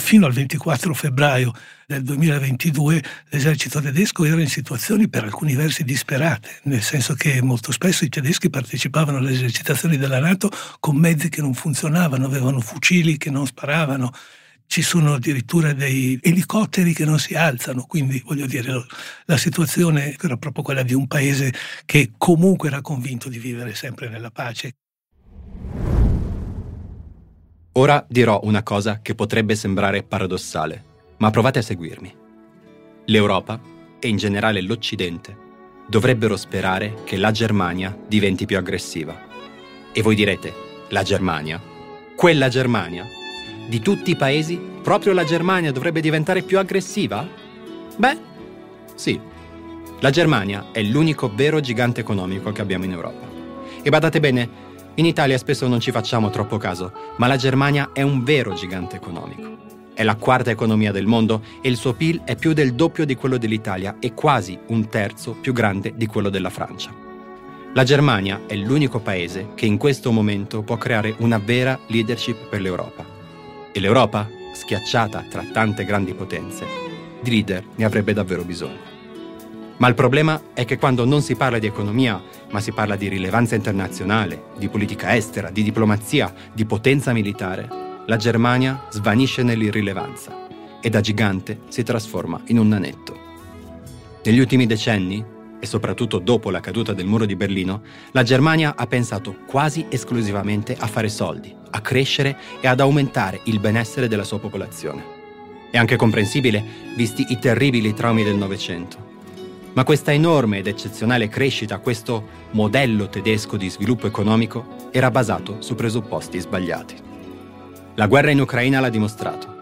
fino al 24 febbraio del 2022 l'esercito tedesco era in situazioni per alcuni versi disperate, nel senso che molto spesso i tedeschi partecipavano alle esercitazioni della Nato con mezzi che non funzionavano, avevano fucili che non sparavano, ci sono addirittura dei elicotteri che non si alzano, quindi voglio dire la situazione era proprio quella di un paese che comunque era convinto di vivere sempre nella pace. Ora dirò una cosa che potrebbe sembrare paradossale, ma provate a seguirmi. L'Europa, e in generale l'Occidente, dovrebbero sperare che la Germania diventi più aggressiva. E voi direte, la Germania? Quella Germania? di tutti i paesi, proprio la Germania dovrebbe diventare più aggressiva? Beh, sì. La Germania è l'unico vero gigante economico che abbiamo in Europa. E badate bene, in Italia spesso non ci facciamo troppo caso, ma la Germania è un vero gigante economico. È la quarta economia del mondo e il suo PIL è più del doppio di quello dell'Italia e quasi un terzo più grande di quello della Francia. La Germania è l'unico paese che in questo momento può creare una vera leadership per l'Europa e l'Europa, schiacciata tra tante grandi potenze, di leader ne avrebbe davvero bisogno. Ma il problema è che quando non si parla di economia, ma si parla di rilevanza internazionale, di politica estera, di diplomazia, di potenza militare, la Germania svanisce nell'irrilevanza e da gigante si trasforma in un nanetto. Negli ultimi decenni, e soprattutto dopo la caduta del muro di Berlino, la Germania ha pensato quasi esclusivamente a fare soldi, a crescere e ad aumentare il benessere della sua popolazione. È anche comprensibile, visti i terribili traumi del Novecento. Ma questa enorme ed eccezionale crescita, questo modello tedesco di sviluppo economico, era basato su presupposti sbagliati. La guerra in Ucraina l'ha dimostrato.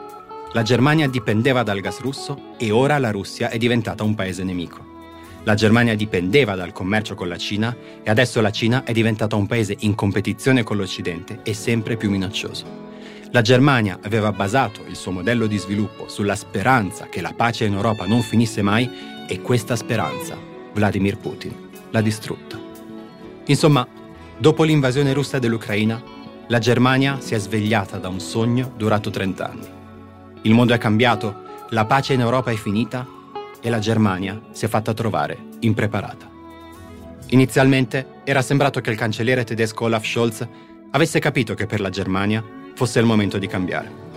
La Germania dipendeva dal gas russo e ora la Russia è diventata un paese nemico. La Germania dipendeva dal commercio con la Cina e adesso la Cina è diventata un paese in competizione con l'Occidente e sempre più minaccioso. La Germania aveva basato il suo modello di sviluppo sulla speranza che la pace in Europa non finisse mai e questa speranza Vladimir Putin l'ha distrutta. Insomma, dopo l'invasione russa dell'Ucraina, la Germania si è svegliata da un sogno durato 30 anni. Il mondo è cambiato, la pace in Europa è finita e la Germania si è fatta trovare impreparata. Inizialmente era sembrato che il cancelliere tedesco Olaf Scholz avesse capito che per la Germania fosse il momento di cambiare.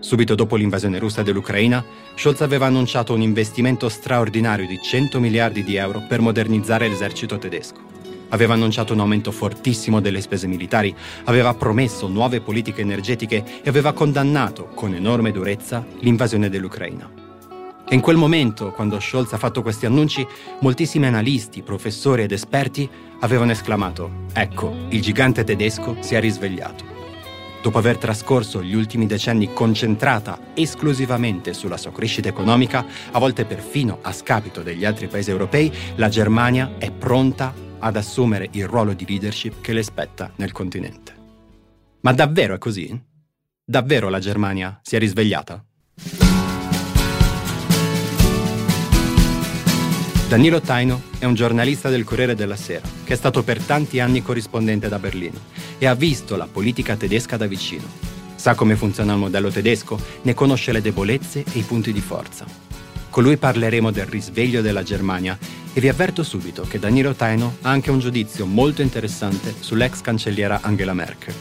Subito dopo l'invasione russa dell'Ucraina, Scholz aveva annunciato un investimento straordinario di 100 miliardi di euro per modernizzare l'esercito tedesco. Aveva annunciato un aumento fortissimo delle spese militari, aveva promesso nuove politiche energetiche e aveva condannato con enorme durezza l'invasione dell'Ucraina. E in quel momento, quando Scholz ha fatto questi annunci, moltissimi analisti, professori ed esperti avevano esclamato, ecco, il gigante tedesco si è risvegliato. Dopo aver trascorso gli ultimi decenni concentrata esclusivamente sulla sua crescita economica, a volte perfino a scapito degli altri paesi europei, la Germania è pronta ad assumere il ruolo di leadership che le spetta nel continente. Ma davvero è così? Davvero la Germania si è risvegliata? Danilo Taino è un giornalista del Corriere della Sera, che è stato per tanti anni corrispondente da Berlino e ha visto la politica tedesca da vicino. Sa come funziona il modello tedesco, ne conosce le debolezze e i punti di forza. Con lui parleremo del risveglio della Germania e vi avverto subito che Danilo Taino ha anche un giudizio molto interessante sull'ex cancelliera Angela Merkel.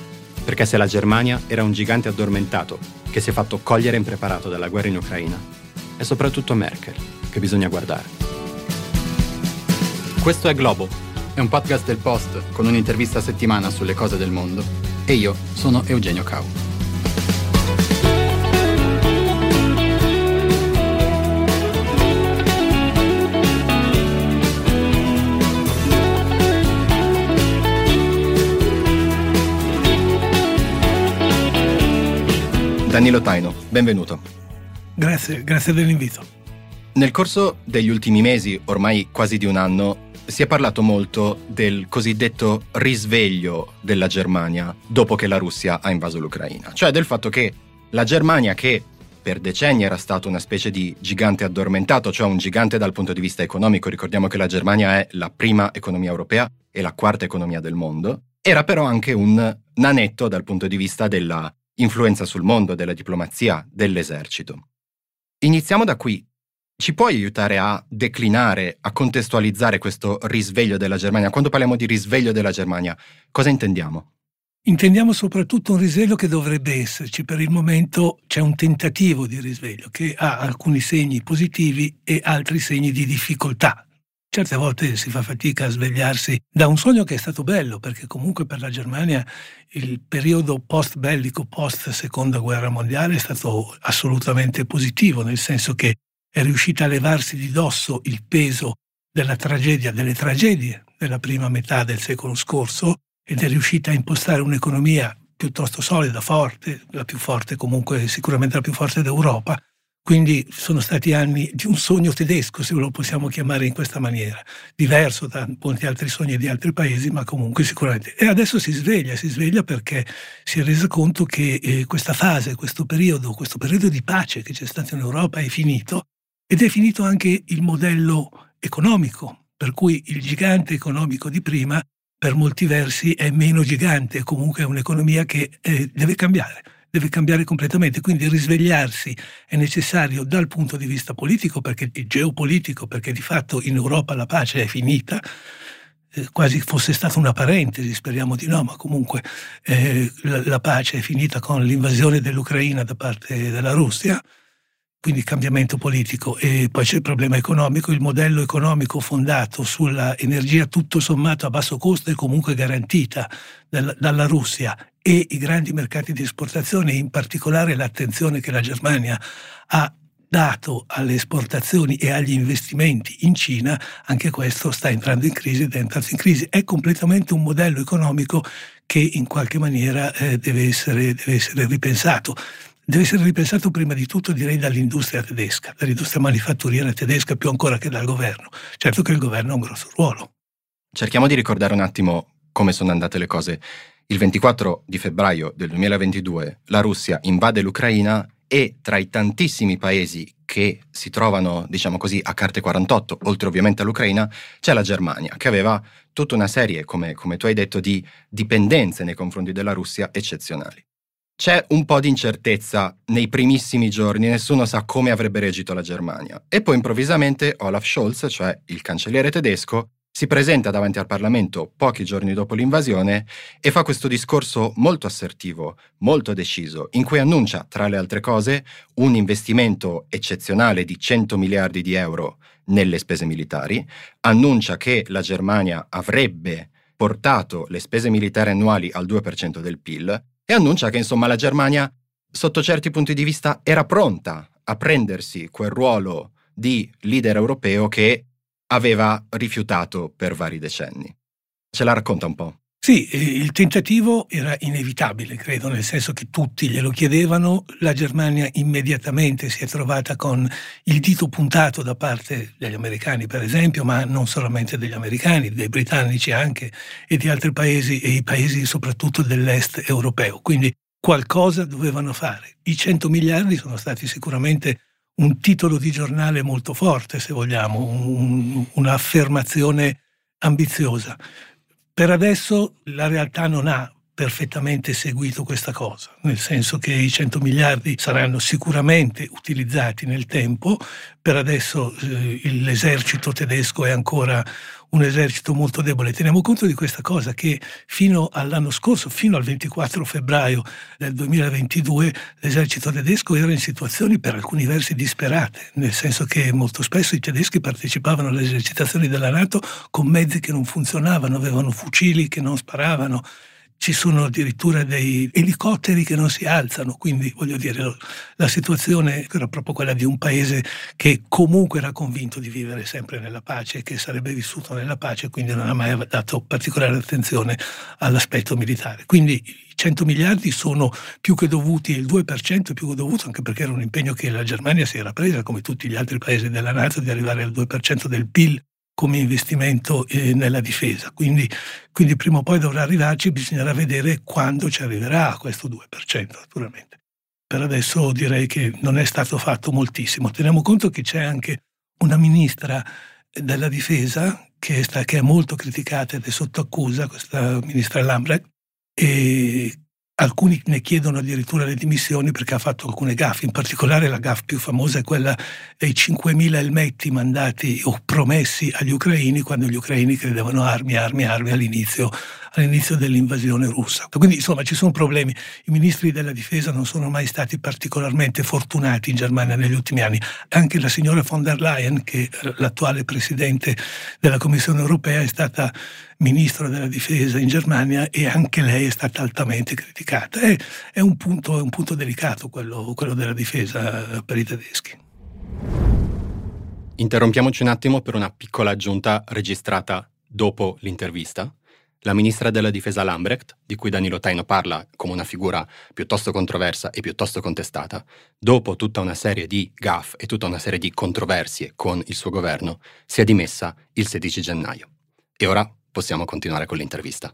Perché se la Germania era un gigante addormentato che si è fatto cogliere impreparato dalla guerra in Ucraina, è soprattutto Merkel che bisogna guardare. Questo è Globo, è un podcast del Post con un'intervista a settimana sulle cose del mondo e io sono Eugenio Cau. Danilo Taino, benvenuto. Grazie, grazie dell'invito. Nel corso degli ultimi mesi, ormai quasi di un anno, si è parlato molto del cosiddetto risveglio della Germania dopo che la Russia ha invaso l'Ucraina, cioè del fatto che la Germania che per decenni era stato una specie di gigante addormentato, cioè un gigante dal punto di vista economico, ricordiamo che la Germania è la prima economia europea e la quarta economia del mondo, era però anche un nanetto dal punto di vista della influenza sul mondo della diplomazia, dell'esercito. Iniziamo da qui. Ci puoi aiutare a declinare, a contestualizzare questo risveglio della Germania? Quando parliamo di risveglio della Germania, cosa intendiamo? Intendiamo soprattutto un risveglio che dovrebbe esserci. Per il momento c'è un tentativo di risveglio che ha alcuni segni positivi e altri segni di difficoltà. Certe volte si fa fatica a svegliarsi da un sogno che è stato bello, perché comunque per la Germania il periodo post bellico, post seconda guerra mondiale è stato assolutamente positivo, nel senso che è riuscita a levarsi di dosso il peso della tragedia, delle tragedie della prima metà del secolo scorso ed è riuscita a impostare un'economia piuttosto solida, forte, la più forte comunque, sicuramente la più forte d'Europa. Quindi sono stati anni di un sogno tedesco, se lo possiamo chiamare in questa maniera, diverso da molti altri sogni di altri paesi, ma comunque sicuramente. E adesso si sveglia, si sveglia perché si è reso conto che eh, questa fase, questo periodo, questo periodo di pace che c'è stato in Europa è finito ed è finito anche il modello economico, per cui il gigante economico di prima per molti versi è meno gigante, comunque è un'economia che eh, deve cambiare, deve cambiare completamente, quindi risvegliarsi è necessario dal punto di vista politico, perché geopolitico, perché di fatto in Europa la pace è finita, eh, quasi fosse stata una parentesi, speriamo di no, ma comunque eh, la, la pace è finita con l'invasione dell'Ucraina da parte della Russia quindi cambiamento politico. E poi c'è il problema economico, il modello economico fondato sulla energia tutto sommato a basso costo e comunque garantita dalla, dalla Russia. E i grandi mercati di esportazione, in particolare l'attenzione che la Germania ha dato alle esportazioni e agli investimenti in Cina, anche questo sta entrando in crisi ed è entrato in crisi. È completamente un modello economico che in qualche maniera eh, deve, essere, deve essere ripensato deve essere ripensato prima di tutto direi dall'industria tedesca, dall'industria manifatturiera tedesca più ancora che dal governo. Certo che il governo ha un grosso ruolo. Cerchiamo di ricordare un attimo come sono andate le cose. Il 24 di febbraio del 2022 la Russia invade l'Ucraina e tra i tantissimi paesi che si trovano, diciamo così, a carte 48, oltre ovviamente all'Ucraina, c'è la Germania, che aveva tutta una serie, come, come tu hai detto, di dipendenze nei confronti della Russia eccezionali. C'è un po' di incertezza nei primissimi giorni, nessuno sa come avrebbe reagito la Germania. E poi improvvisamente Olaf Scholz, cioè il cancelliere tedesco, si presenta davanti al Parlamento pochi giorni dopo l'invasione e fa questo discorso molto assertivo, molto deciso, in cui annuncia, tra le altre cose, un investimento eccezionale di 100 miliardi di euro nelle spese militari, annuncia che la Germania avrebbe portato le spese militari annuali al 2% del PIL e annuncia che insomma la Germania, sotto certi punti di vista, era pronta a prendersi quel ruolo di leader europeo che aveva rifiutato per vari decenni. Ce la racconta un po'. Sì, il tentativo era inevitabile, credo, nel senso che tutti glielo chiedevano. La Germania immediatamente si è trovata con il dito puntato da parte degli americani, per esempio, ma non solamente degli americani, dei britannici anche e di altri paesi e i paesi soprattutto dell'est europeo. Quindi qualcosa dovevano fare. I 100 miliardi sono stati sicuramente un titolo di giornale molto forte, se vogliamo, un, un'affermazione ambiziosa. Per adesso la realtà non ha perfettamente seguito questa cosa, nel senso che i 100 miliardi saranno sicuramente utilizzati nel tempo, per adesso eh, l'esercito tedesco è ancora un esercito molto debole. Teniamo conto di questa cosa che fino all'anno scorso, fino al 24 febbraio del 2022, l'esercito tedesco era in situazioni per alcuni versi disperate, nel senso che molto spesso i tedeschi partecipavano alle esercitazioni della Nato con mezzi che non funzionavano, avevano fucili che non sparavano, ci sono addirittura dei elicotteri che non si alzano, quindi voglio dire la situazione era proprio quella di un paese che comunque era convinto di vivere sempre nella pace che sarebbe vissuto nella pace, quindi non ha mai dato particolare attenzione all'aspetto militare. Quindi i 100 miliardi sono più che dovuti, il 2% è più che dovuto anche perché era un impegno che la Germania si era presa, come tutti gli altri paesi della Nato, di arrivare al 2% del PIL come investimento eh, nella difesa. Quindi, quindi, prima o poi dovrà arrivarci, bisognerà vedere quando ci arriverà questo 2%, naturalmente. Per adesso direi che non è stato fatto moltissimo. Teniamo conto che c'è anche una ministra della difesa che, sta, che è molto criticata ed è sotto accusa, questa ministra Lambrecht, e Alcuni ne chiedono addirittura le dimissioni perché ha fatto alcune gaffe, in particolare la gaffe più famosa è quella dei 5.000 elmetti mandati o promessi agli ucraini quando gli ucraini credevano armi, armi, armi all'inizio, all'inizio dell'invasione russa. Quindi insomma ci sono problemi. I ministri della difesa non sono mai stati particolarmente fortunati in Germania negli ultimi anni. Anche la signora von der Leyen, che è l'attuale presidente della Commissione europea, è stata ministro della difesa in Germania e anche lei è stata altamente criticata. È, è, un, punto, è un, punto, delicato quello, quello della difesa per i tedeschi. Interrompiamoci un attimo per una piccola aggiunta registrata dopo l'intervista. La ministra della difesa Lambrecht, di cui Danilo Taino parla come una figura piuttosto controversa e piuttosto contestata, dopo tutta una serie di gaff e tutta una serie di controversie con il suo governo, si è dimessa il 16 gennaio. E ora possiamo continuare con l'intervista.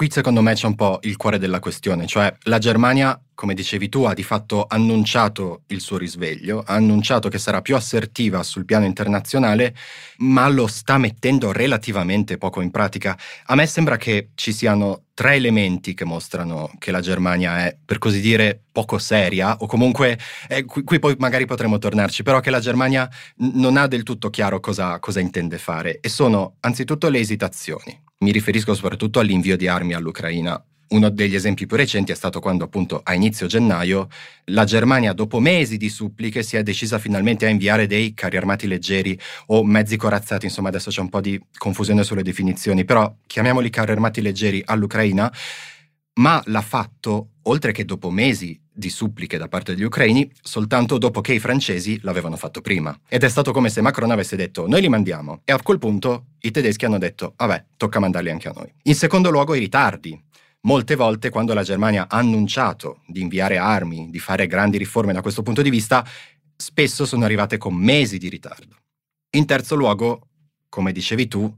Qui secondo me c'è un po' il cuore della questione, cioè la Germania, come dicevi tu, ha di fatto annunciato il suo risveglio, ha annunciato che sarà più assertiva sul piano internazionale, ma lo sta mettendo relativamente poco in pratica. A me sembra che ci siano tre elementi che mostrano che la Germania è, per così dire, poco seria, o comunque, eh, qui, qui, poi magari potremo tornarci, però che la Germania n- non ha del tutto chiaro cosa, cosa intende fare, e sono anzitutto le esitazioni. Mi riferisco soprattutto all'invio di armi all'Ucraina. Uno degli esempi più recenti è stato quando appunto a inizio gennaio la Germania dopo mesi di suppliche si è decisa finalmente a inviare dei carri armati leggeri o mezzi corazzati, insomma adesso c'è un po' di confusione sulle definizioni, però chiamiamoli carri armati leggeri all'Ucraina, ma l'ha fatto oltre che dopo mesi di suppliche da parte degli ucraini soltanto dopo che i francesi l'avevano fatto prima. Ed è stato come se Macron avesse detto noi li mandiamo e a quel punto i tedeschi hanno detto vabbè, tocca mandarli anche a noi. In secondo luogo i ritardi. Molte volte quando la Germania ha annunciato di inviare armi, di fare grandi riforme da questo punto di vista, spesso sono arrivate con mesi di ritardo. In terzo luogo, come dicevi tu,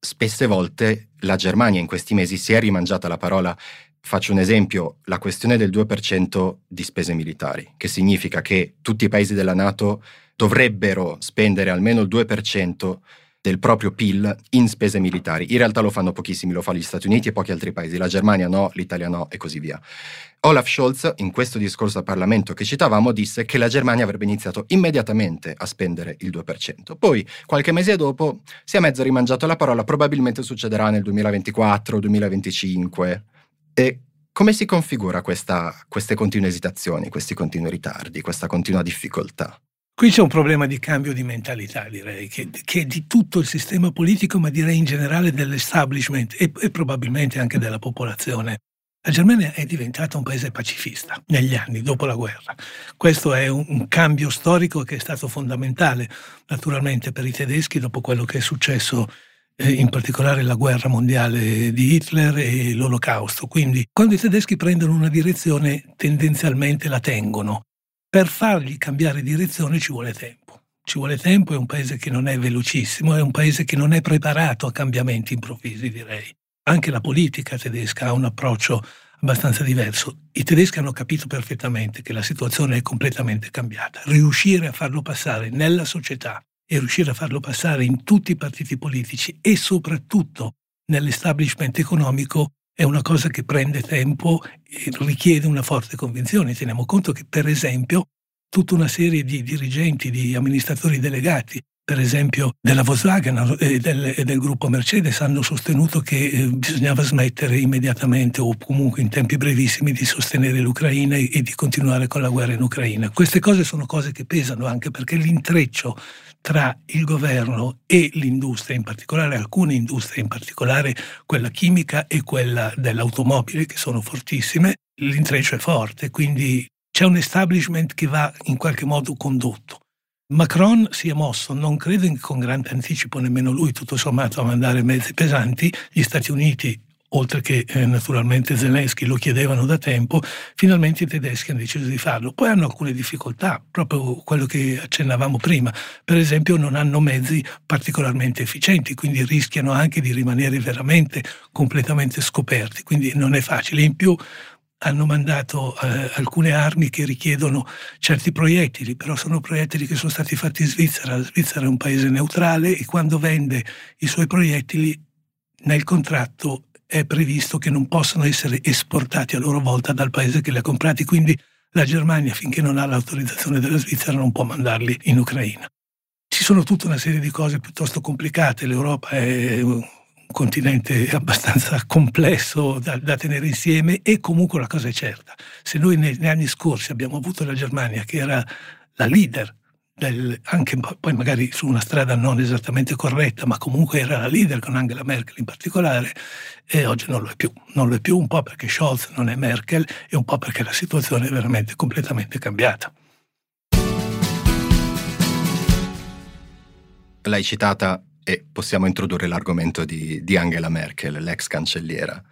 spesse volte la Germania in questi mesi si è rimangiata la parola Faccio un esempio, la questione del 2% di spese militari, che significa che tutti i paesi della Nato dovrebbero spendere almeno il 2% del proprio PIL in spese militari. In realtà lo fanno pochissimi, lo fanno gli Stati Uniti e pochi altri paesi, la Germania no, l'Italia no e così via. Olaf Scholz, in questo discorso al Parlamento che citavamo, disse che la Germania avrebbe iniziato immediatamente a spendere il 2%. Poi, qualche mese dopo, si è mezzo rimangiato la parola, probabilmente succederà nel 2024-2025. E come si configura questa, queste continue esitazioni, questi continui ritardi, questa continua difficoltà? Qui c'è un problema di cambio di mentalità, direi, che, che, di tutto il sistema politico, ma direi in generale dell'establishment e, e, probabilmente anche della popolazione. La Germania è diventata un paese pacifista negli anni, dopo la guerra. Questo è un, un cambio storico che è stato fondamentale, naturalmente, per i tedeschi dopo quello che è successo in particolare la guerra mondiale di Hitler e l'olocausto. Quindi quando i tedeschi prendono una direzione tendenzialmente la tengono. Per fargli cambiare direzione ci vuole tempo. Ci vuole tempo, è un paese che non è velocissimo, è un paese che non è preparato a cambiamenti improvvisi, direi. Anche la politica tedesca ha un approccio abbastanza diverso. I tedeschi hanno capito perfettamente che la situazione è completamente cambiata. Riuscire a farlo passare nella società e riuscire a farlo passare in tutti i partiti politici e soprattutto nell'establishment economico è una cosa che prende tempo e richiede una forte convinzione. Teniamo conto che, per esempio, tutta una serie di dirigenti, di amministratori delegati per esempio della Volkswagen e del, e del, gruppo Mercedes hanno sostenuto che eh, bisognava smettere immediatamente o comunque in tempi brevissimi di sostenere l'Ucraina e, e, di continuare con la guerra in Ucraina. Queste cose sono cose che pesano anche perché l'intreccio tra il governo e l'industria, in particolare alcune industrie, in particolare quella chimica e quella dell'automobile, che sono fortissime, l'intreccio è forte, quindi c'è un establishment che va in qualche modo condotto. Macron si è mosso, non credo con grande anticipo nemmeno lui, tutto sommato, a mandare mezzi pesanti. Gli Stati Uniti, oltre che eh, naturalmente Zelensky, lo chiedevano da tempo, finalmente i tedeschi hanno deciso di farlo. Poi hanno alcune difficoltà, proprio quello che accennavamo prima. Per esempio non hanno mezzi particolarmente efficienti, quindi rischiano anche di rimanere veramente completamente scoperti, quindi non è facile. In più hanno mandato eh, alcune armi che richiedono certi proiettili, però sono proiettili che sono stati fatti in Svizzera. La Svizzera è un paese neutrale e quando vende i suoi proiettili nel contratto è previsto che non possano essere esportati a loro volta dal paese che li ha comprati, quindi la Germania finché non ha l'autorizzazione della Svizzera non può mandarli in Ucraina. Ci sono tutta una serie di cose piuttosto complicate, l'Europa è un continente abbastanza complesso da, da, tenere insieme e comunque una cosa è certa, se noi negli anni scorsi abbiamo avuto la Germania che era la leader del, anche poi magari su una strada non esattamente corretta, ma comunque era la leader con Angela Merkel in particolare, e oggi non lo è più. Non lo è più un po' perché Scholz non è Merkel e un po' perché la situazione è veramente completamente cambiata. L'hai citata e possiamo introdurre l'argomento di, di Angela Merkel, l'ex cancelliera,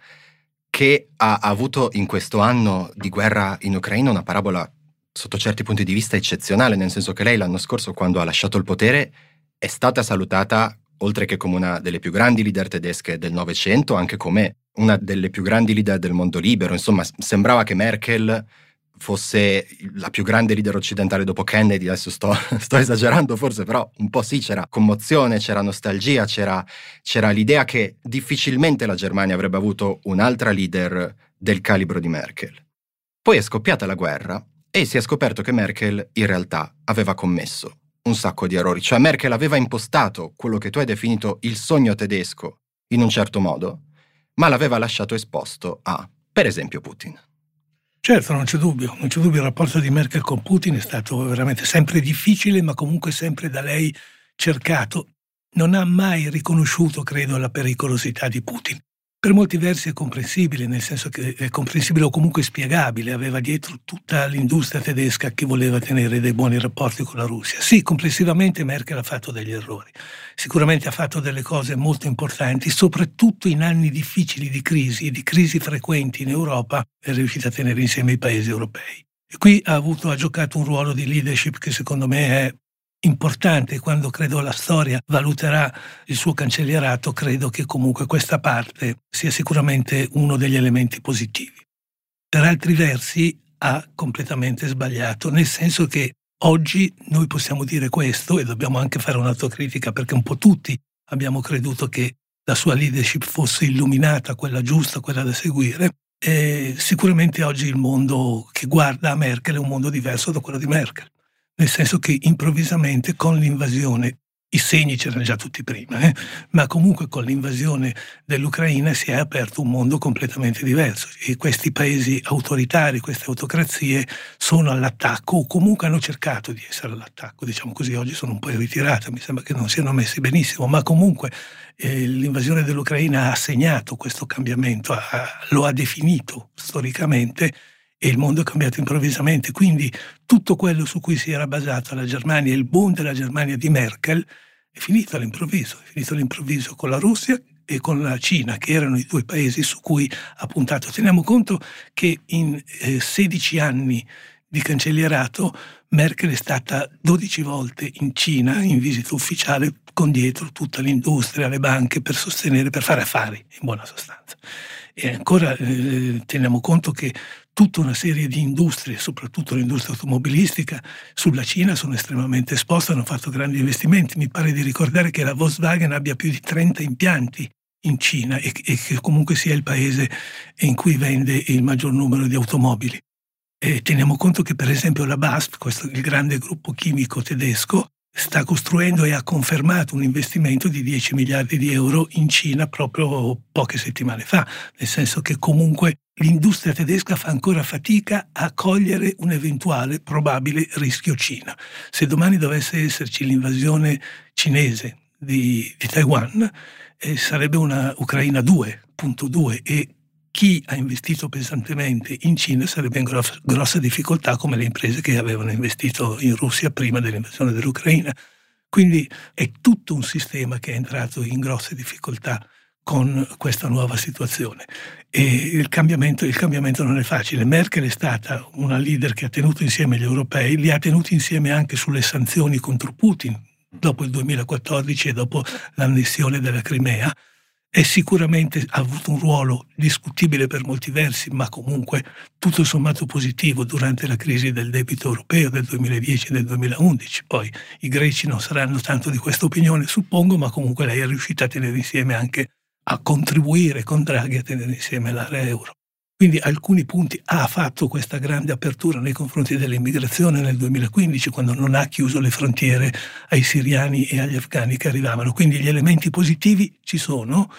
che ha avuto in questo anno di guerra in Ucraina una parabola sotto certi punti di vista eccezionale, nel senso che lei l'anno scorso, quando ha lasciato il potere, è stata salutata, oltre che come una delle più grandi leader tedesche del Novecento, anche come una delle più grandi leader del mondo libero. Insomma, sembrava che Merkel fosse la più grande leader occidentale dopo Kennedy, adesso sto, sto, esagerando forse, però un po' sì, c'era commozione, c'era nostalgia, c'era, c'era l'idea che difficilmente la Germania avrebbe avuto un'altra leader del calibro di Merkel. Poi è scoppiata la guerra e si è scoperto che Merkel in realtà aveva commesso un sacco di errori, cioè Merkel aveva impostato quello che tu hai definito il sogno tedesco in un certo modo, ma l'aveva lasciato esposto a, per esempio, Putin. Certo, non c'è dubbio, non c'è dubbio, il rapporto di Merkel con Putin è stato veramente sempre difficile, ma comunque sempre da lei cercato. Non ha mai riconosciuto, credo, la pericolosità di Putin per molti versi è comprensibile, nel senso che è comprensibile o comunque spiegabile, aveva dietro tutta l'industria tedesca che voleva tenere dei buoni rapporti con la Russia. Sì, complessivamente Merkel ha fatto degli errori, sicuramente ha fatto delle cose molto importanti, soprattutto in anni difficili di crisi e di crisi frequenti in Europa, è riuscita a tenere insieme i paesi europei. E qui ha, avuto, ha giocato un ruolo di leadership che secondo me è importante quando credo la storia valuterà il suo cancellierato, credo che comunque questa parte sia sicuramente uno degli elementi positivi. Per altri versi ha completamente sbagliato, nel senso che oggi noi possiamo dire questo e dobbiamo anche fare un'autocritica perché un po' tutti abbiamo creduto che la sua leadership fosse illuminata, quella giusta, quella da seguire. E sicuramente oggi il mondo che guarda a Merkel è un mondo diverso da quello di Merkel nel senso che improvvisamente con l'invasione i segni c'erano già tutti prima, eh? ma comunque con l'invasione dell'Ucraina si è aperto un mondo completamente diverso e questi paesi autoritari, queste autocrazie sono all'attacco o comunque hanno cercato di essere all'attacco, diciamo così, oggi sono un po' ritirate, mi sembra che non siano messi benissimo, ma comunque eh, l'invasione dell'Ucraina ha segnato questo cambiamento, ha, lo ha definito storicamente e il mondo è cambiato improvvisamente. Quindi tutto quello su cui si era basata la Germania, il boom della Germania di Merkel, è finito all'improvviso. È finito all'improvviso con la Russia e con la Cina, che erano i due paesi su cui ha puntato. Teniamo conto che in eh, 16 anni di cancellierato Merkel è stata 12 volte in Cina in visita ufficiale con dietro tutta l'industria, le banche per sostenere, per fare affari in buona sostanza. E ancora eh, teniamo conto che tutta una serie di industrie, soprattutto l'industria automobilistica, sulla Cina sono estremamente esposte, hanno fatto grandi investimenti. Mi pare di ricordare che la Volkswagen abbia più di 30 impianti in Cina e, e che comunque sia il paese in cui vende il maggior numero di automobili. E teniamo conto che per esempio la BASF, questo, il grande gruppo chimico tedesco, sta costruendo e ha confermato un investimento di 10 miliardi di euro in Cina proprio poche settimane fa, nel senso che comunque l'industria tedesca fa ancora fatica a cogliere un eventuale probabile rischio Cina. Se domani dovesse esserci l'invasione cinese di, di Taiwan, eh, sarebbe una Ucraina 2.2 e chi ha investito pesantemente in Cina sarebbe in grossa, grossa difficoltà come le imprese che avevano investito in Russia prima dell'invasione dell'Ucraina. Quindi è tutto un sistema che è entrato in grosse difficoltà con questa nuova situazione. Il cambiamento, il cambiamento, non è facile. Merkel è stata una leader che ha tenuto insieme gli europei, li ha tenuti insieme anche sulle sanzioni contro Putin dopo il 2014 e dopo l'annessione della Crimea e sicuramente ha avuto un ruolo discutibile per molti versi, ma comunque tutto sommato positivo durante la crisi del debito europeo del 2010 e del 2011. Poi i greci non saranno tanto di questa opinione, suppongo, ma comunque lei è riuscita a tenere insieme anche a contribuire con Draghi a tenere insieme l'area euro. Quindi alcuni punti ha fatto questa grande apertura nei confronti dell'immigrazione nel 2015 quando non ha chiuso le frontiere ai siriani e agli afghani che arrivavano. Quindi gli elementi positivi ci sono,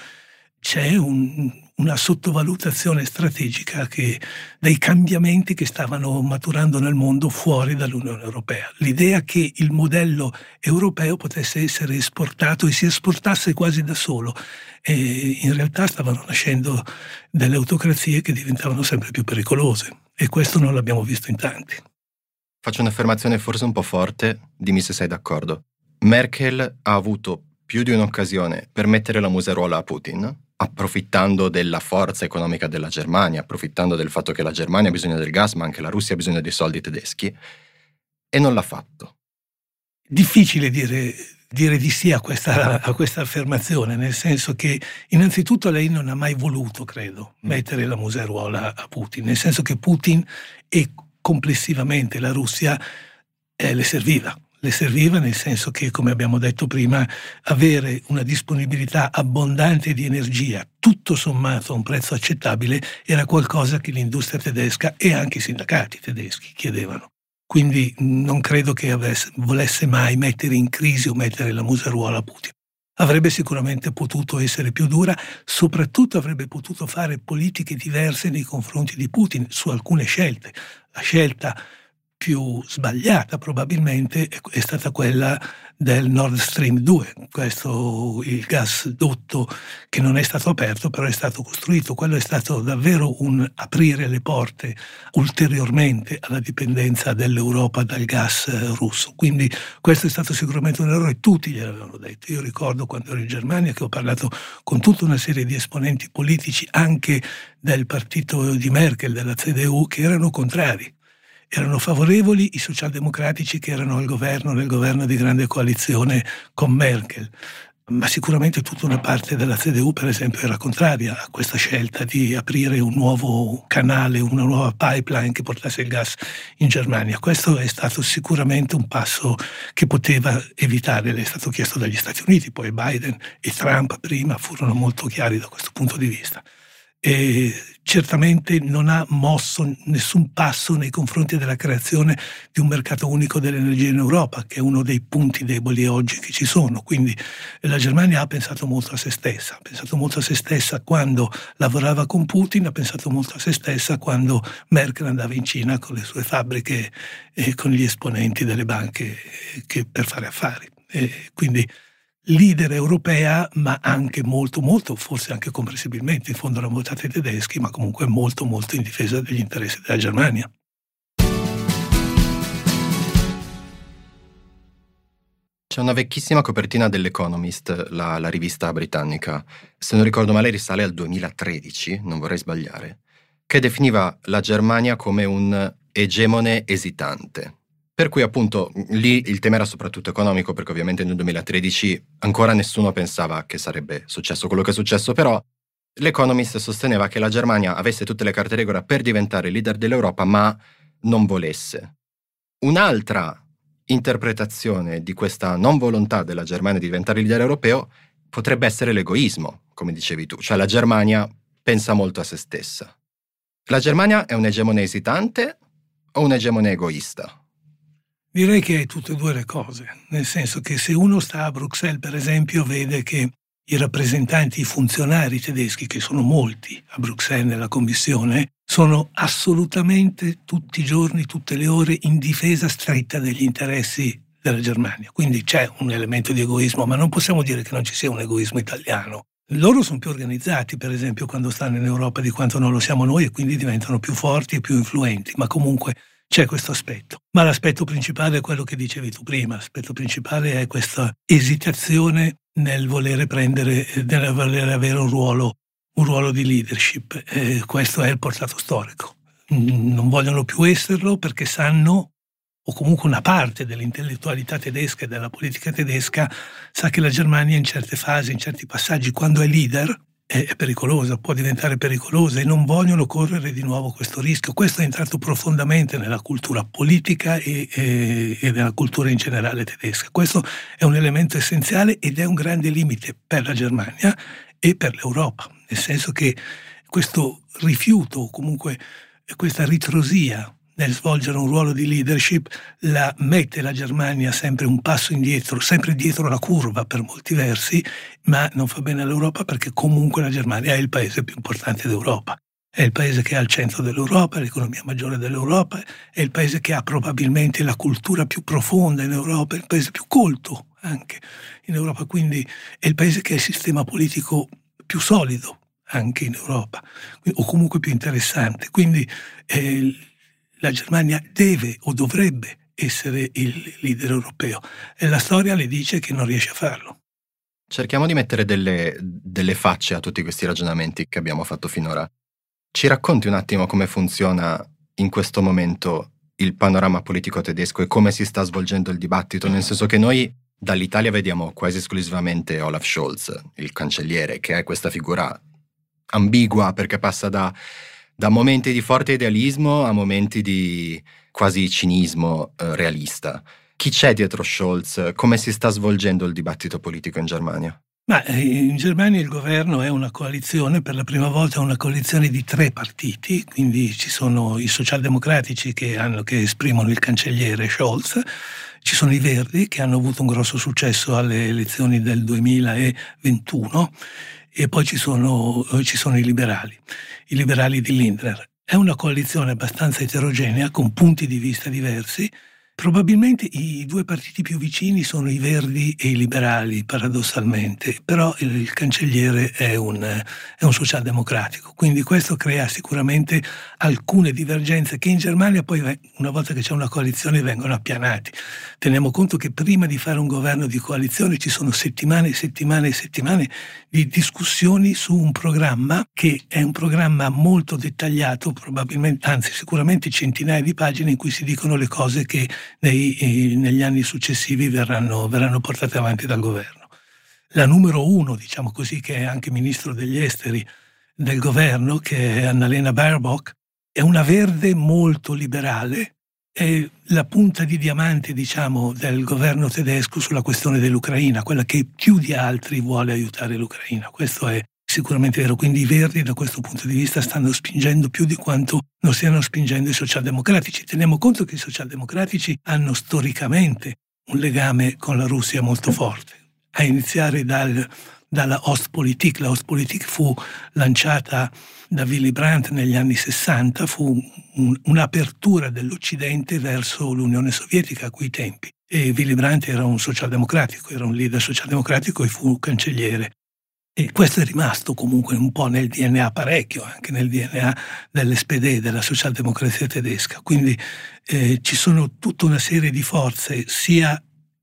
c'è un, una sottovalutazione strategica che, dei cambiamenti che stavano maturando nel mondo fuori dall'Unione Europea. L'idea che il modello europeo potesse essere esportato e si esportasse quasi da solo. E in realtà stavano nascendo delle autocrazie che diventavano sempre più pericolose e questo non l'abbiamo visto in tanti. Faccio un'affermazione forse un po' forte, dimmi se sei d'accordo. Merkel ha avuto più di un'occasione per mettere la museruola a Putin approfittando della forza economica della Germania, approfittando del fatto che la Germania ha bisogno del gas, ma anche la Russia ha bisogno dei soldi tedeschi, e non l'ha fatto. Difficile dire, dire di sì a questa, a questa, affermazione, nel senso che innanzitutto lei non ha mai voluto, credo, mm. mettere la museruola a Putin, nel senso che Putin e complessivamente la Russia eh, le serviva le serviva nel senso che, come abbiamo detto prima, avere una disponibilità abbondante di energia, tutto sommato a un prezzo accettabile, era qualcosa che l'industria tedesca e anche i sindacati tedeschi chiedevano. Quindi non credo che avesse, volesse mai mettere in crisi o mettere la museruola a Putin. Avrebbe sicuramente potuto essere più dura, soprattutto avrebbe potuto fare politiche diverse nei confronti di Putin su alcune scelte. La scelta più sbagliata probabilmente è stata quella del Nord Stream 2, questo il gasdotto che non è stato aperto però è stato costruito, quello è stato davvero un aprire le porte ulteriormente alla dipendenza dell'Europa dal gas russo, quindi questo è stato sicuramente un errore, tutti gliel'avevano detto, io ricordo quando ero in Germania che ho parlato con tutta una serie di esponenti politici anche del partito di Merkel, della CDU, che erano contrari erano favorevoli i socialdemocratici che erano al governo, nel governo di grande coalizione con Merkel, ma sicuramente tutta una parte della CDU, per esempio, era contraria a questa scelta di aprire un nuovo canale, una nuova pipeline che portasse il gas in Germania. Questo è stato sicuramente un passo che poteva evitare, è stato chiesto dagli Stati Uniti, poi Biden e Trump prima furono molto chiari da questo punto di vista e certamente non ha mosso nessun passo nei confronti della creazione di un mercato unico dell'energia in Europa, che è uno dei punti deboli oggi che ci sono. Quindi la Germania ha pensato molto a se stessa, ha pensato molto a se stessa quando lavorava con Putin, ha pensato molto a se stessa quando Merkel andava in Cina con le sue fabbriche e con gli esponenti delle banche per fare affari. E quindi leader europea, ma anche molto, molto, forse anche comprensibilmente, in fondo erano votati tedeschi, ma comunque molto, molto in difesa degli interessi della Germania. C'è una vecchissima copertina dell'Economist, la, la, rivista britannica, se non ricordo male risale al 2013, non vorrei sbagliare, che definiva la Germania come un egemone esitante. Per cui appunto lì il tema era soprattutto economico perché ovviamente nel 2013 ancora nessuno pensava che sarebbe successo quello che è successo, però l'Economist sosteneva che la Germania avesse tutte le carte regola per diventare leader dell'Europa ma non volesse. Un'altra interpretazione di questa non volontà della Germania di diventare leader europeo potrebbe essere l'egoismo, come dicevi tu, cioè la Germania pensa molto a se stessa. La Germania è un egemone esitante o un egemone egoista? Direi che è tutte e due le cose, nel senso che se uno sta a Bruxelles, per esempio, vede che i rappresentanti, i funzionari tedeschi, che sono molti a Bruxelles nella Commissione, sono assolutamente tutti i giorni, tutte le ore in difesa stretta degli interessi della Germania. Quindi c'è un elemento di egoismo, ma non possiamo dire che non ci sia un egoismo italiano. Loro sono più organizzati, per esempio, quando stanno in Europa di quanto non lo siamo noi e quindi diventano più forti e più influenti, ma comunque c'è questo aspetto. Ma l'aspetto principale è quello che dicevi tu prima, l'aspetto principale è questa esitazione nel volere prendere, nel volere avere un ruolo, un ruolo di leadership. Eh, questo è il portato storico. Non vogliono più esserlo perché sanno, o comunque una parte dell'intellettualità tedesca e della politica tedesca, sa che la Germania in certe fasi, in certi passaggi, quando è leader, è pericolosa, può diventare pericolosa e non vogliono correre di nuovo questo rischio. Questo è entrato profondamente nella cultura politica e, e, e, nella cultura in generale tedesca. Questo è un elemento essenziale ed è un grande limite per la Germania e per l'Europa, nel senso che questo rifiuto o comunque questa ritrosia nel svolgere un ruolo di leadership la mette la Germania sempre un passo indietro, sempre dietro la curva per molti versi, ma non fa bene all'Europa perché comunque la Germania è il paese più importante d'Europa. È il paese che è al centro dell'Europa, l'economia maggiore dell'Europa, è il paese che ha probabilmente la cultura più profonda in Europa, è il paese più colto anche in Europa, quindi è il paese che ha il sistema politico più solido anche in Europa, o comunque più interessante. Quindi eh, la Germania deve o dovrebbe essere il leader europeo e la storia le dice che non riesce a farlo. Cerchiamo di mettere delle, delle facce a tutti questi ragionamenti che abbiamo fatto finora. Ci racconti un attimo come funziona in questo momento il panorama politico tedesco e come si sta svolgendo il dibattito, nel senso che noi dall'Italia vediamo quasi esclusivamente Olaf Scholz, il cancelliere, che è questa figura ambigua perché passa da da momenti di forte idealismo a momenti di quasi cinismo eh, realista. Chi c'è dietro Scholz? Come si sta svolgendo il dibattito politico in Germania? Ma eh, in Germania il governo è una coalizione, per la prima volta una coalizione di tre partiti, quindi ci sono i socialdemocratici che, hanno, che esprimono il cancelliere Scholz, ci sono i Verdi che hanno avuto un grosso successo alle elezioni del 2021 e poi ci sono, ci sono i liberali, i liberali di Lindner. È una coalizione abbastanza eterogenea con punti di vista diversi Probabilmente i due partiti più vicini sono i Verdi e i Liberali, paradossalmente, però il, cancelliere è un, è un, socialdemocratico, quindi questo crea sicuramente alcune divergenze che in Germania poi, una volta che c'è una coalizione, vengono appianati. Teniamo conto che prima di fare un governo di coalizione ci sono settimane e settimane e settimane di discussioni su un programma che è un programma molto dettagliato, probabilmente, anzi sicuramente centinaia di pagine in cui si dicono le cose che nei, negli anni successivi verranno, verranno portate avanti dal governo. La numero uno, diciamo così, che è anche ministro degli esteri del governo, che è Annalena Baerbock, è una verde molto liberale, è la punta di diamante, diciamo, del governo tedesco sulla questione dell'Ucraina, quella che più di altri vuole aiutare l'Ucraina. Questo è sicuramente vero. Quindi i Verdi da questo punto di vista stanno spingendo più di quanto non stiano spingendo i socialdemocratici. Teniamo conto che i socialdemocratici hanno storicamente un legame con la Russia molto forte, a iniziare dal, dalla Ostpolitik. La Ostpolitik fu lanciata da Willy Brandt negli anni 60, fu un, un'apertura dell'Occidente verso l'Unione Sovietica a quei tempi. E Willy Brandt era un socialdemocratico, era un leader socialdemocratico e fu cancelliere e questo è rimasto comunque un po' nel DNA parecchio, anche nel DNA dell'SPD, della socialdemocrazia tedesca. Quindi eh, ci sono tutta una serie di forze, sia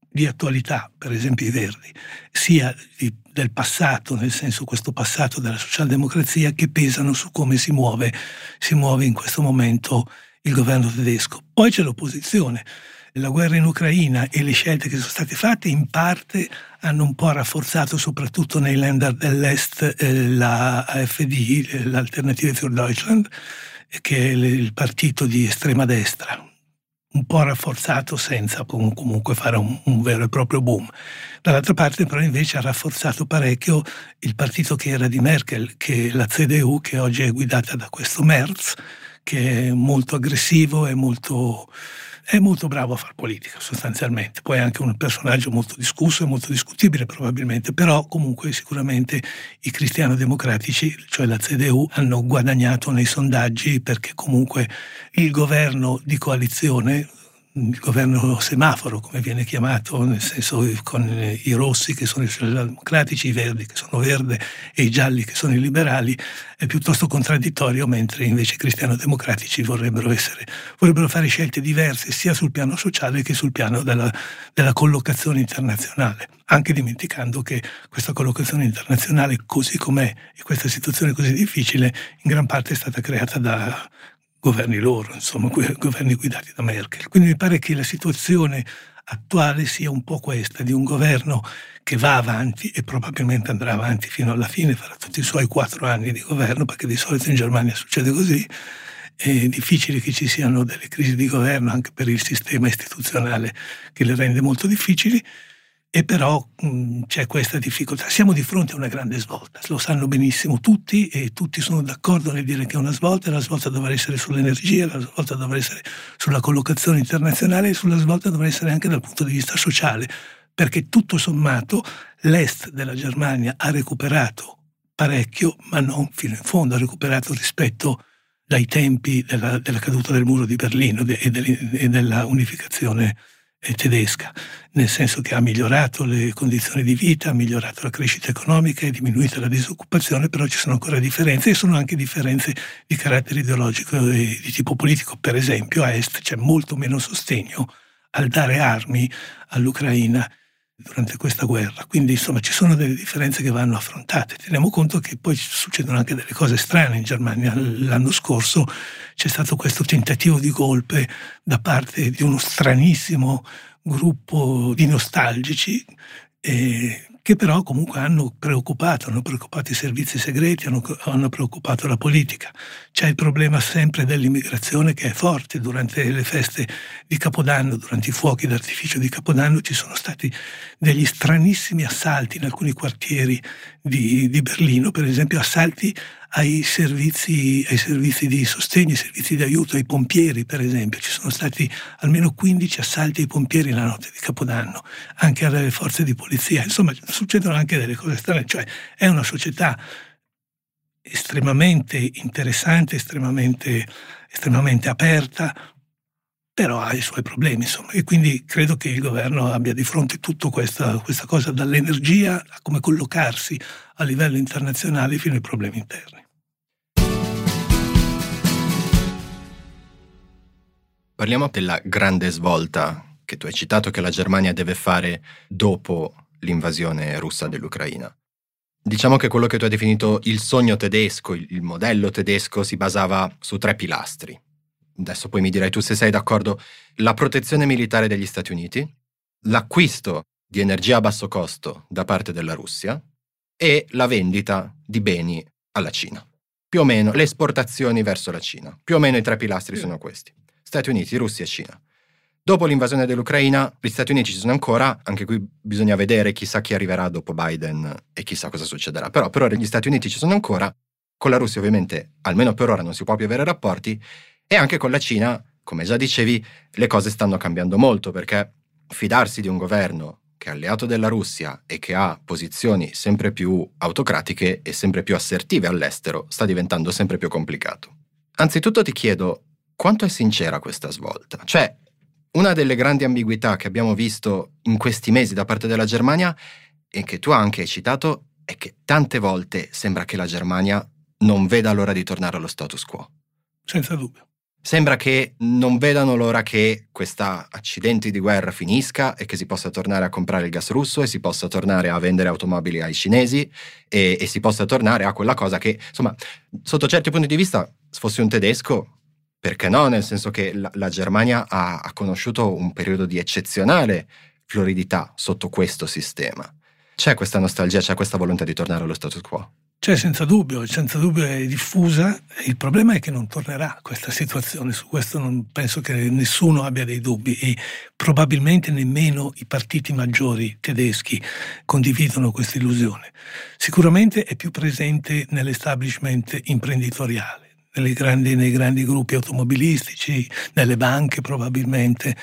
di attualità, per esempio i Verdi, sia di, del passato, nel senso questo passato della socialdemocrazia, che pesano su come si muove, si muove in questo momento il governo tedesco. Poi c'è l'opposizione la guerra in Ucraina e le scelte che sono state fatte in parte hanno un po' rafforzato soprattutto nei Länder dell'Est eh, la AfD, l'Alternative für Deutschland, che è il partito di estrema destra, un po' rafforzato senza comunque fare un, un, vero e proprio boom. Dall'altra parte però invece ha rafforzato parecchio il partito che era di Merkel, che è la CDU, che oggi è guidata da questo Merz, che è molto aggressivo e molto è molto bravo a fare politica sostanzialmente, poi è anche un personaggio molto discusso e molto discutibile probabilmente, però comunque sicuramente i cristiano-democratici, cioè la CDU, hanno guadagnato nei sondaggi perché comunque il governo di coalizione il governo semaforo, come viene chiamato, nel senso con i rossi che sono i socialdemocratici, i verdi che sono verde e i gialli che sono i liberali, è piuttosto contraddittorio, mentre invece i cristiano-democratici vorrebbero, essere, vorrebbero fare scelte diverse sia sul piano sociale che sul piano della, della collocazione internazionale, anche dimenticando che questa collocazione internazionale così com'è e questa situazione così difficile in gran parte è stata creata da governi loro, insomma, governi guidati da Merkel. Quindi mi pare che la situazione attuale sia un po' questa, di un governo che va avanti e probabilmente andrà avanti fino alla fine, farà tutti i suoi quattro anni di governo, perché di solito in Germania succede così. È difficile che ci siano delle crisi di governo anche per il sistema istituzionale che le rende molto difficili e però mh, c'è questa difficoltà. Siamo di fronte a una grande svolta, lo sanno benissimo tutti e tutti sono d'accordo nel dire che è una svolta, la svolta dovrà essere sull'energia, la svolta dovrà essere sulla collocazione internazionale e sulla svolta dovrà essere anche dal punto di vista sociale, perché tutto sommato l'est della Germania ha recuperato parecchio, ma non fino in fondo, ha recuperato rispetto dai tempi della, della caduta del muro di Berlino e, e della unificazione tedesca, nel senso che ha migliorato le condizioni di vita, ha migliorato la crescita economica, è diminuita la disoccupazione, però ci sono ancora differenze e sono anche differenze di carattere ideologico e di tipo politico. Per esempio a est c'è molto meno sostegno al dare armi all'Ucraina durante questa guerra. Quindi insomma ci sono delle differenze che vanno affrontate. Teniamo conto che poi succedono anche delle cose strane in Germania. L'anno scorso c'è stato questo tentativo di golpe da parte di uno stranissimo gruppo di nostalgici eh, che però comunque hanno preoccupato, hanno preoccupato i servizi segreti, hanno, hanno, preoccupato la politica. C'è il problema sempre dell'immigrazione che è forte. Durante le feste di Capodanno, durante i fuochi d'artificio di Capodanno, ci sono stati degli stranissimi assalti in alcuni quartieri di, di Berlino, per esempio assalti ai servizi, ai servizi di sostegno, ai servizi di aiuto, ai pompieri per esempio. Ci sono stati almeno 15 assalti ai pompieri la notte di Capodanno, anche alle forze di polizia. Insomma, succedono anche delle cose strane. Cioè, è una società estremamente interessante, estremamente, estremamente aperta, però ha i suoi problemi, insomma, e quindi credo che il governo abbia di fronte tutta questa, questa cosa, dall'energia a come collocarsi a livello internazionale fino ai problemi interni. Parliamo della grande svolta che tu hai citato che la Germania deve fare dopo l'invasione russa dell'Ucraina. Diciamo che quello che tu hai definito il sogno tedesco, il modello tedesco, si basava su tre pilastri. Adesso poi mi dirai tu se sei d'accordo. La protezione militare degli Stati Uniti, l'acquisto di energia a basso costo da parte della Russia e la vendita di beni alla Cina. Più o meno le esportazioni verso la Cina. Più o meno i tre pilastri sono questi. Stati Uniti, Russia e Cina. Dopo l'invasione dell'Ucraina, gli Stati Uniti ci sono ancora, anche qui bisogna vedere chissà chi arriverà dopo Biden e chissà cosa succederà. Però per ora gli Stati Uniti ci sono ancora, con la Russia ovviamente, almeno per ora non si può più avere rapporti, e anche con la Cina, come già dicevi, le cose stanno cambiando molto perché fidarsi di un governo che è alleato della Russia e che ha posizioni sempre più autocratiche e sempre più assertive all'estero sta diventando sempre più complicato. Anzitutto ti chiedo, quanto è sincera questa svolta? Cioè, una delle grandi ambiguità che abbiamo visto in questi mesi da parte della Germania e che tu anche hai citato è che tante volte sembra che la Germania non veda l'ora di tornare allo status quo. Senza dubbio. Sembra che non vedano l'ora che questa accidente di guerra finisca e che si possa tornare a comprare il gas russo e si possa tornare a vendere automobili ai cinesi e, e si possa tornare a quella cosa che, insomma, sotto certi punti di vista, se fossi un tedesco, perché no? Nel senso che la, la Germania ha, ha conosciuto un periodo di eccezionale floridità sotto questo sistema. C'è questa nostalgia, c'è questa volontà di tornare allo status quo? C'è senza dubbio, senza dubbio è diffusa. Il problema è che non tornerà questa situazione, su questo non penso che nessuno abbia dei dubbi e probabilmente nemmeno i partiti maggiori tedeschi condividono questa illusione. Sicuramente è più presente nell'establishment imprenditoriale, grandi, nei grandi gruppi automobilistici, nelle banche probabilmente,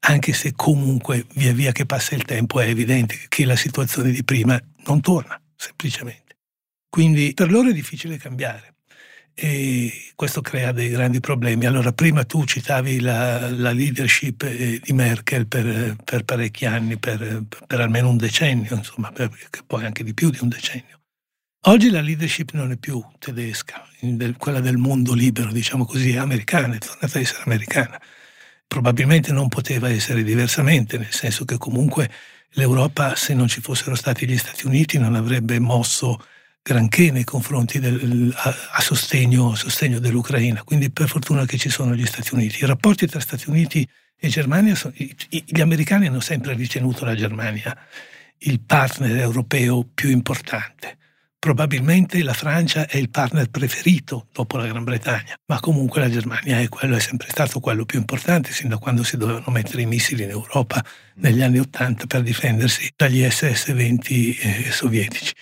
anche se comunque via via che passa il tempo è evidente che la situazione di prima non torna, semplicemente. Quindi per loro è difficile cambiare e questo crea dei grandi problemi. Allora, prima tu citavi la, la leadership eh, di Merkel per, per parecchi anni, per, per, almeno un decennio, insomma, per, poi anche di più di un decennio. Oggi la leadership non è più tedesca, quella del mondo libero, diciamo così, è americana, è tornata a essere americana. Probabilmente non poteva essere diversamente, nel senso che comunque l'Europa, se non ci fossero stati gli Stati Uniti, non avrebbe mosso granché nei confronti del, a, a, sostegno, a, sostegno, dell'Ucraina, quindi per fortuna che ci sono gli Stati Uniti. I rapporti tra Stati Uniti e Germania, sono, gli americani hanno sempre ritenuto la Germania il partner europeo più importante, Probabilmente la Francia è il partner preferito dopo la Gran Bretagna, ma comunque la Germania è, quello, è sempre stato quello più importante sin da quando si dovevano mettere i missili in Europa negli anni Ottanta per difendersi dagli SS-20 eh, sovietici.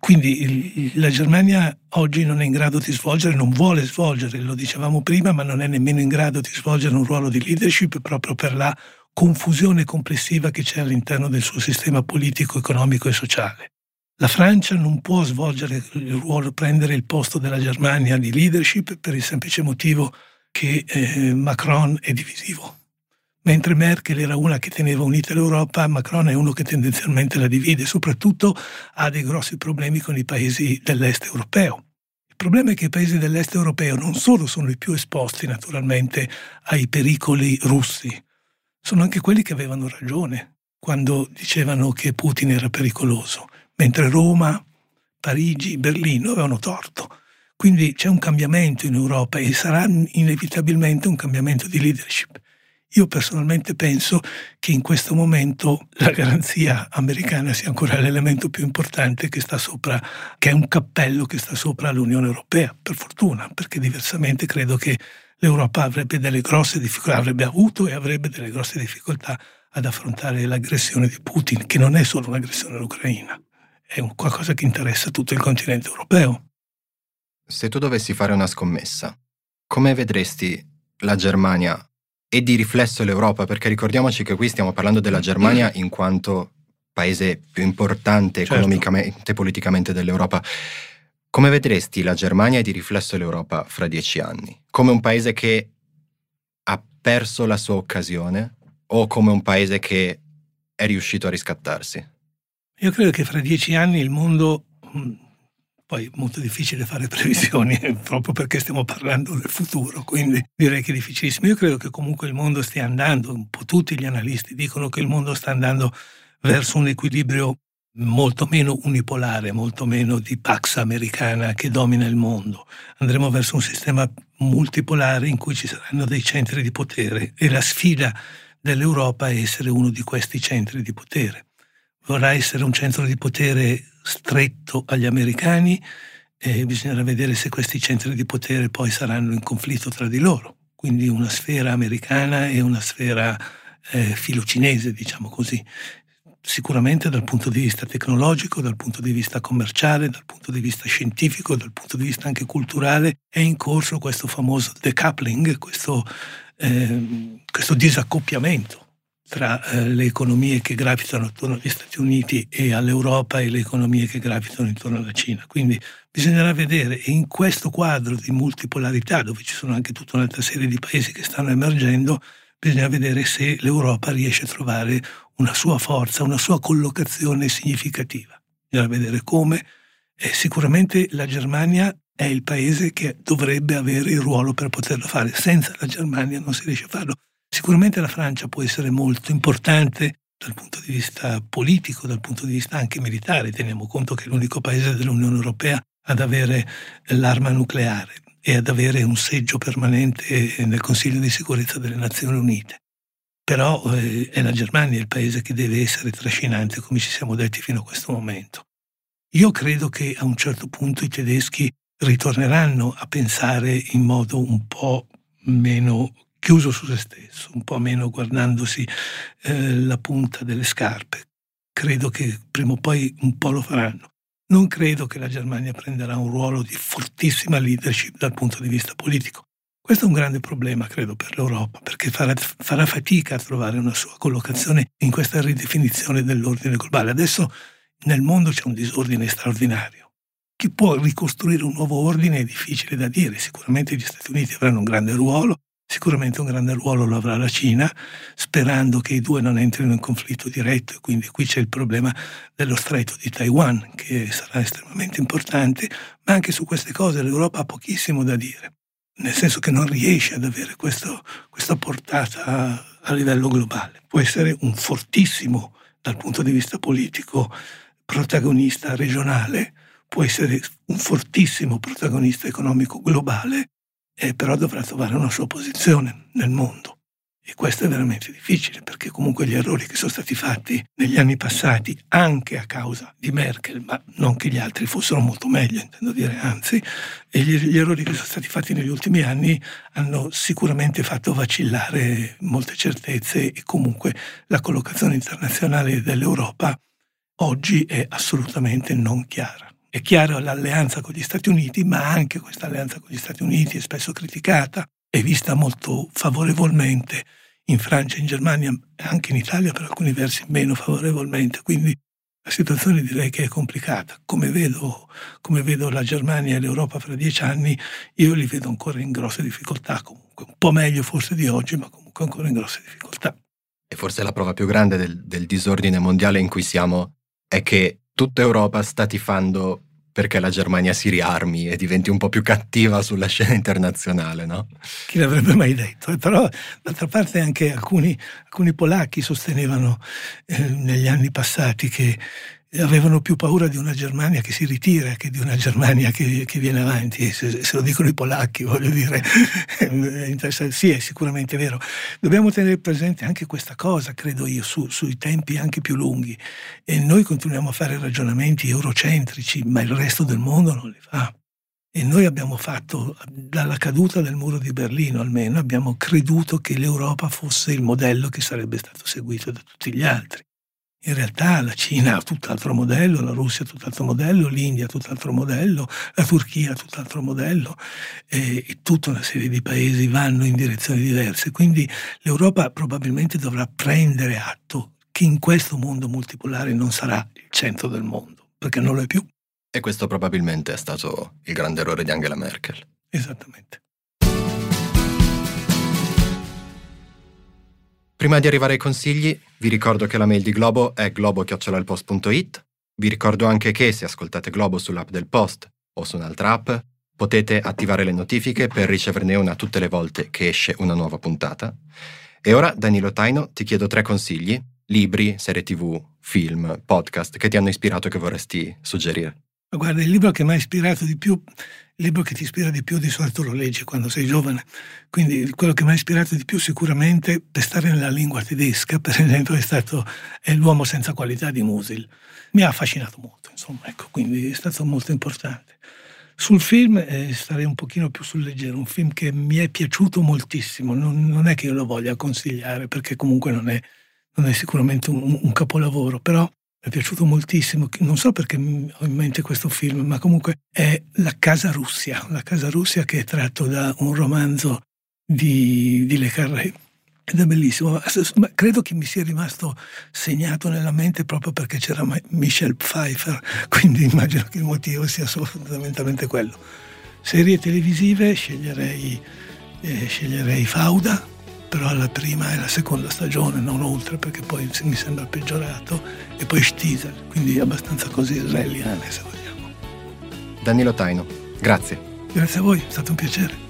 Quindi la Germania oggi non è in grado di svolgere, non vuole svolgere, lo dicevamo prima, ma non è nemmeno in grado di svolgere un ruolo di leadership proprio per la confusione complessiva che c'è all'interno del suo sistema politico, economico e sociale. La Francia non può svolgere il ruolo, prendere il posto della Germania di leadership per il semplice motivo che eh, Macron è divisivo. Mentre Merkel era una che teneva unita l'Europa, Macron è uno che tendenzialmente la divide, soprattutto ha dei grossi problemi con i paesi dell'est europeo. Il problema è che i paesi dell'est europeo non solo sono i più esposti naturalmente ai pericoli russi, sono anche quelli che avevano ragione quando dicevano che Putin era pericoloso mentre Roma, Parigi, Berlino avevano torto. Quindi c'è un cambiamento in Europa e sarà inevitabilmente un cambiamento di leadership. Io personalmente penso che in questo momento la garanzia americana sia ancora l'elemento più importante che sta sopra, che è un cappello che sta sopra l'Unione Europea, per fortuna, perché diversamente credo che l'Europa avrebbe delle grosse difficoltà, avrebbe avuto e avrebbe delle grosse difficoltà ad affrontare l'aggressione di Putin, che non è solo un'aggressione all'Ucraina è un qualcosa che interessa tutto il continente europeo. Se tu dovessi fare una scommessa, come vedresti la Germania e di riflesso l'Europa? Perché ricordiamoci che qui stiamo parlando della Germania in quanto paese più importante certo. economicamente e politicamente dell'Europa. Come vedresti la Germania e di riflesso l'Europa fra dieci anni? Come un paese che ha perso la sua occasione o come un paese che è riuscito a riscattarsi? Io credo che fra dieci anni il mondo, mm, poi è molto difficile fare previsioni proprio perché stiamo parlando del futuro, quindi direi che è difficilissimo. Io credo che comunque il mondo stia andando, un po' tutti gli analisti dicono che il mondo sta andando verso un equilibrio molto meno unipolare, molto meno di pax americana che domina il mondo. Andremo verso un sistema multipolare in cui ci saranno dei centri di potere e la sfida dell'Europa è essere uno di questi centri di potere vorrà essere un centro di potere stretto agli americani e bisognerà vedere se questi centri di potere poi saranno in conflitto tra di loro. Quindi una sfera americana e una sfera eh, filocinese, diciamo così. Sicuramente dal punto di vista tecnologico, dal punto di vista commerciale, dal punto di vista scientifico, dal punto di vista anche culturale, è in corso questo famoso decoupling, questo, eh, questo disaccoppiamento tra eh, le economie che gravitano attorno agli Stati Uniti e all'Europa e le economie che gravitano intorno alla Cina. Quindi bisognerà vedere in questo quadro di multipolarità, dove ci sono anche tutta un'altra serie di paesi che stanno emergendo, bisogna vedere se l'Europa riesce a trovare una sua forza, una sua collocazione significativa. Bisogna vedere come. E sicuramente la Germania è il paese che dovrebbe avere il ruolo per poterlo fare. Senza la Germania non si riesce a farlo. Sicuramente la Francia può essere molto importante dal punto di vista politico, dal punto di vista anche militare. Teniamo conto che è l'unico paese dell'Unione Europea ad avere l'arma nucleare e ad avere un seggio permanente nel Consiglio di sicurezza delle Nazioni Unite. Però eh, è la Germania il paese che deve essere trascinante, come ci siamo detti fino a questo momento. Io credo che a un certo punto i tedeschi ritorneranno a pensare in modo un po' meno chiuso su se stesso, un po' meno guardandosi eh, la punta delle scarpe. Credo che prima o poi un po' lo faranno. Non credo che la Germania prenderà un ruolo di fortissima leadership dal punto di vista politico. Questo è un grande problema, credo, per l'Europa, perché farà, farà fatica a trovare una sua collocazione in questa ridefinizione dell'ordine globale. Adesso nel mondo c'è un disordine straordinario. Chi può ricostruire un nuovo ordine è difficile da dire. Sicuramente gli Stati Uniti avranno un grande ruolo, Sicuramente un grande ruolo lo avrà la Cina, sperando che i due non entrino in conflitto diretto e quindi qui c'è il problema dello stretto di Taiwan che sarà estremamente importante, ma anche su queste cose l'Europa ha pochissimo da dire, nel senso che non riesce ad avere questo, questa portata a, a livello globale. Può essere un fortissimo, dal punto di vista politico, protagonista regionale, può essere un fortissimo protagonista economico globale, eh, però dovrà trovare una sua posizione nel mondo. E questo è veramente difficile perché comunque gli errori che sono stati fatti negli anni passati, anche a causa di Merkel, ma non che gli altri fossero molto meglio, intendo dire, anzi, gli, gli errori che sono stati fatti negli ultimi anni hanno sicuramente fatto vacillare molte certezze e comunque la collocazione internazionale dell'Europa oggi è assolutamente non chiara. È chiara l'alleanza con gli Stati Uniti, ma anche questa alleanza con gli Stati Uniti è spesso criticata, è vista molto favorevolmente in Francia, in Germania e anche in Italia per alcuni versi meno favorevolmente. Quindi la situazione direi che è complicata. Come vedo, come vedo la Germania e l'Europa fra dieci anni, io li vedo ancora in grosse difficoltà comunque, un po' meglio forse di oggi, ma comunque ancora in grosse difficoltà. E forse la prova più grande del, del disordine mondiale in cui siamo è che tutta Europa sta tifando perché la Germania si riarmi e diventi un po' più cattiva sulla scena internazionale, no? Chi l'avrebbe mai detto? Però d'altra parte anche alcuni, alcuni polacchi sostenevano eh, negli anni passati che avevano più paura di una Germania che si ritira che di una Germania che, che viene avanti. Se, se, lo dicono i polacchi, voglio dire, sì, è sicuramente vero. Dobbiamo tenere presente anche questa cosa, credo io, su, sui tempi anche più lunghi. E noi continuiamo a fare ragionamenti eurocentrici, ma il resto del mondo non li fa. E noi abbiamo fatto, dalla caduta del muro di Berlino almeno, abbiamo creduto che l'Europa fosse il modello che sarebbe stato seguito da tutti gli altri. In realtà la Cina ha tutt'altro modello, la Russia ha tutt'altro modello, l'India ha tutt'altro modello, la Turchia ha tutt'altro modello e, e tutta una serie di paesi vanno in direzioni diverse. Quindi l'Europa probabilmente dovrà prendere atto che in questo mondo multipolare non sarà il centro del mondo, perché non lo è più. E questo probabilmente è stato il grande errore di Angela Merkel. Esattamente. Prima di arrivare ai consigli, vi ricordo che la mail di Globo è globo-post.it. Vi ricordo anche che se ascoltate Globo sull'app del Post o su un'altra app, potete attivare le notifiche per riceverne una tutte le volte che esce una nuova puntata. E ora, Danilo Taino, ti chiedo tre consigli, libri, serie tv, film, podcast che ti hanno ispirato e che vorresti suggerire. Guarda, il libro che mi ha ispirato di più libro che ti ispira di più di solito lo leggi quando sei giovane. Quindi quello che mi ha ispirato di più sicuramente per stare nella lingua tedesca, per esempio, è stato è L'uomo senza qualità di Musil. Mi ha affascinato molto, insomma, ecco, quindi è stato molto importante. Sul film eh, starei un pochino più sul leggero, un film che mi è piaciuto moltissimo, non, non è che io lo voglia consigliare perché comunque non è, non è sicuramente un, un capolavoro, però è piaciuto moltissimo, non so perché ho in mente questo film, ma comunque è La Casa Russia, La Casa Russia che è tratto da un romanzo di, di Le Carré. Ed è bellissimo, ma credo che mi sia rimasto segnato nella mente proprio perché c'era Michel Pfeiffer, quindi immagino che il motivo sia fondamentalmente quello. Serie televisive sceglierei, eh, sceglierei Fauda, però alla prima e alla seconda stagione, non oltre perché poi mi sembra peggiorato, e poi Stiesel, quindi abbastanza così israeliane se vogliamo. Danilo Taino, grazie. Grazie a voi, è stato un piacere.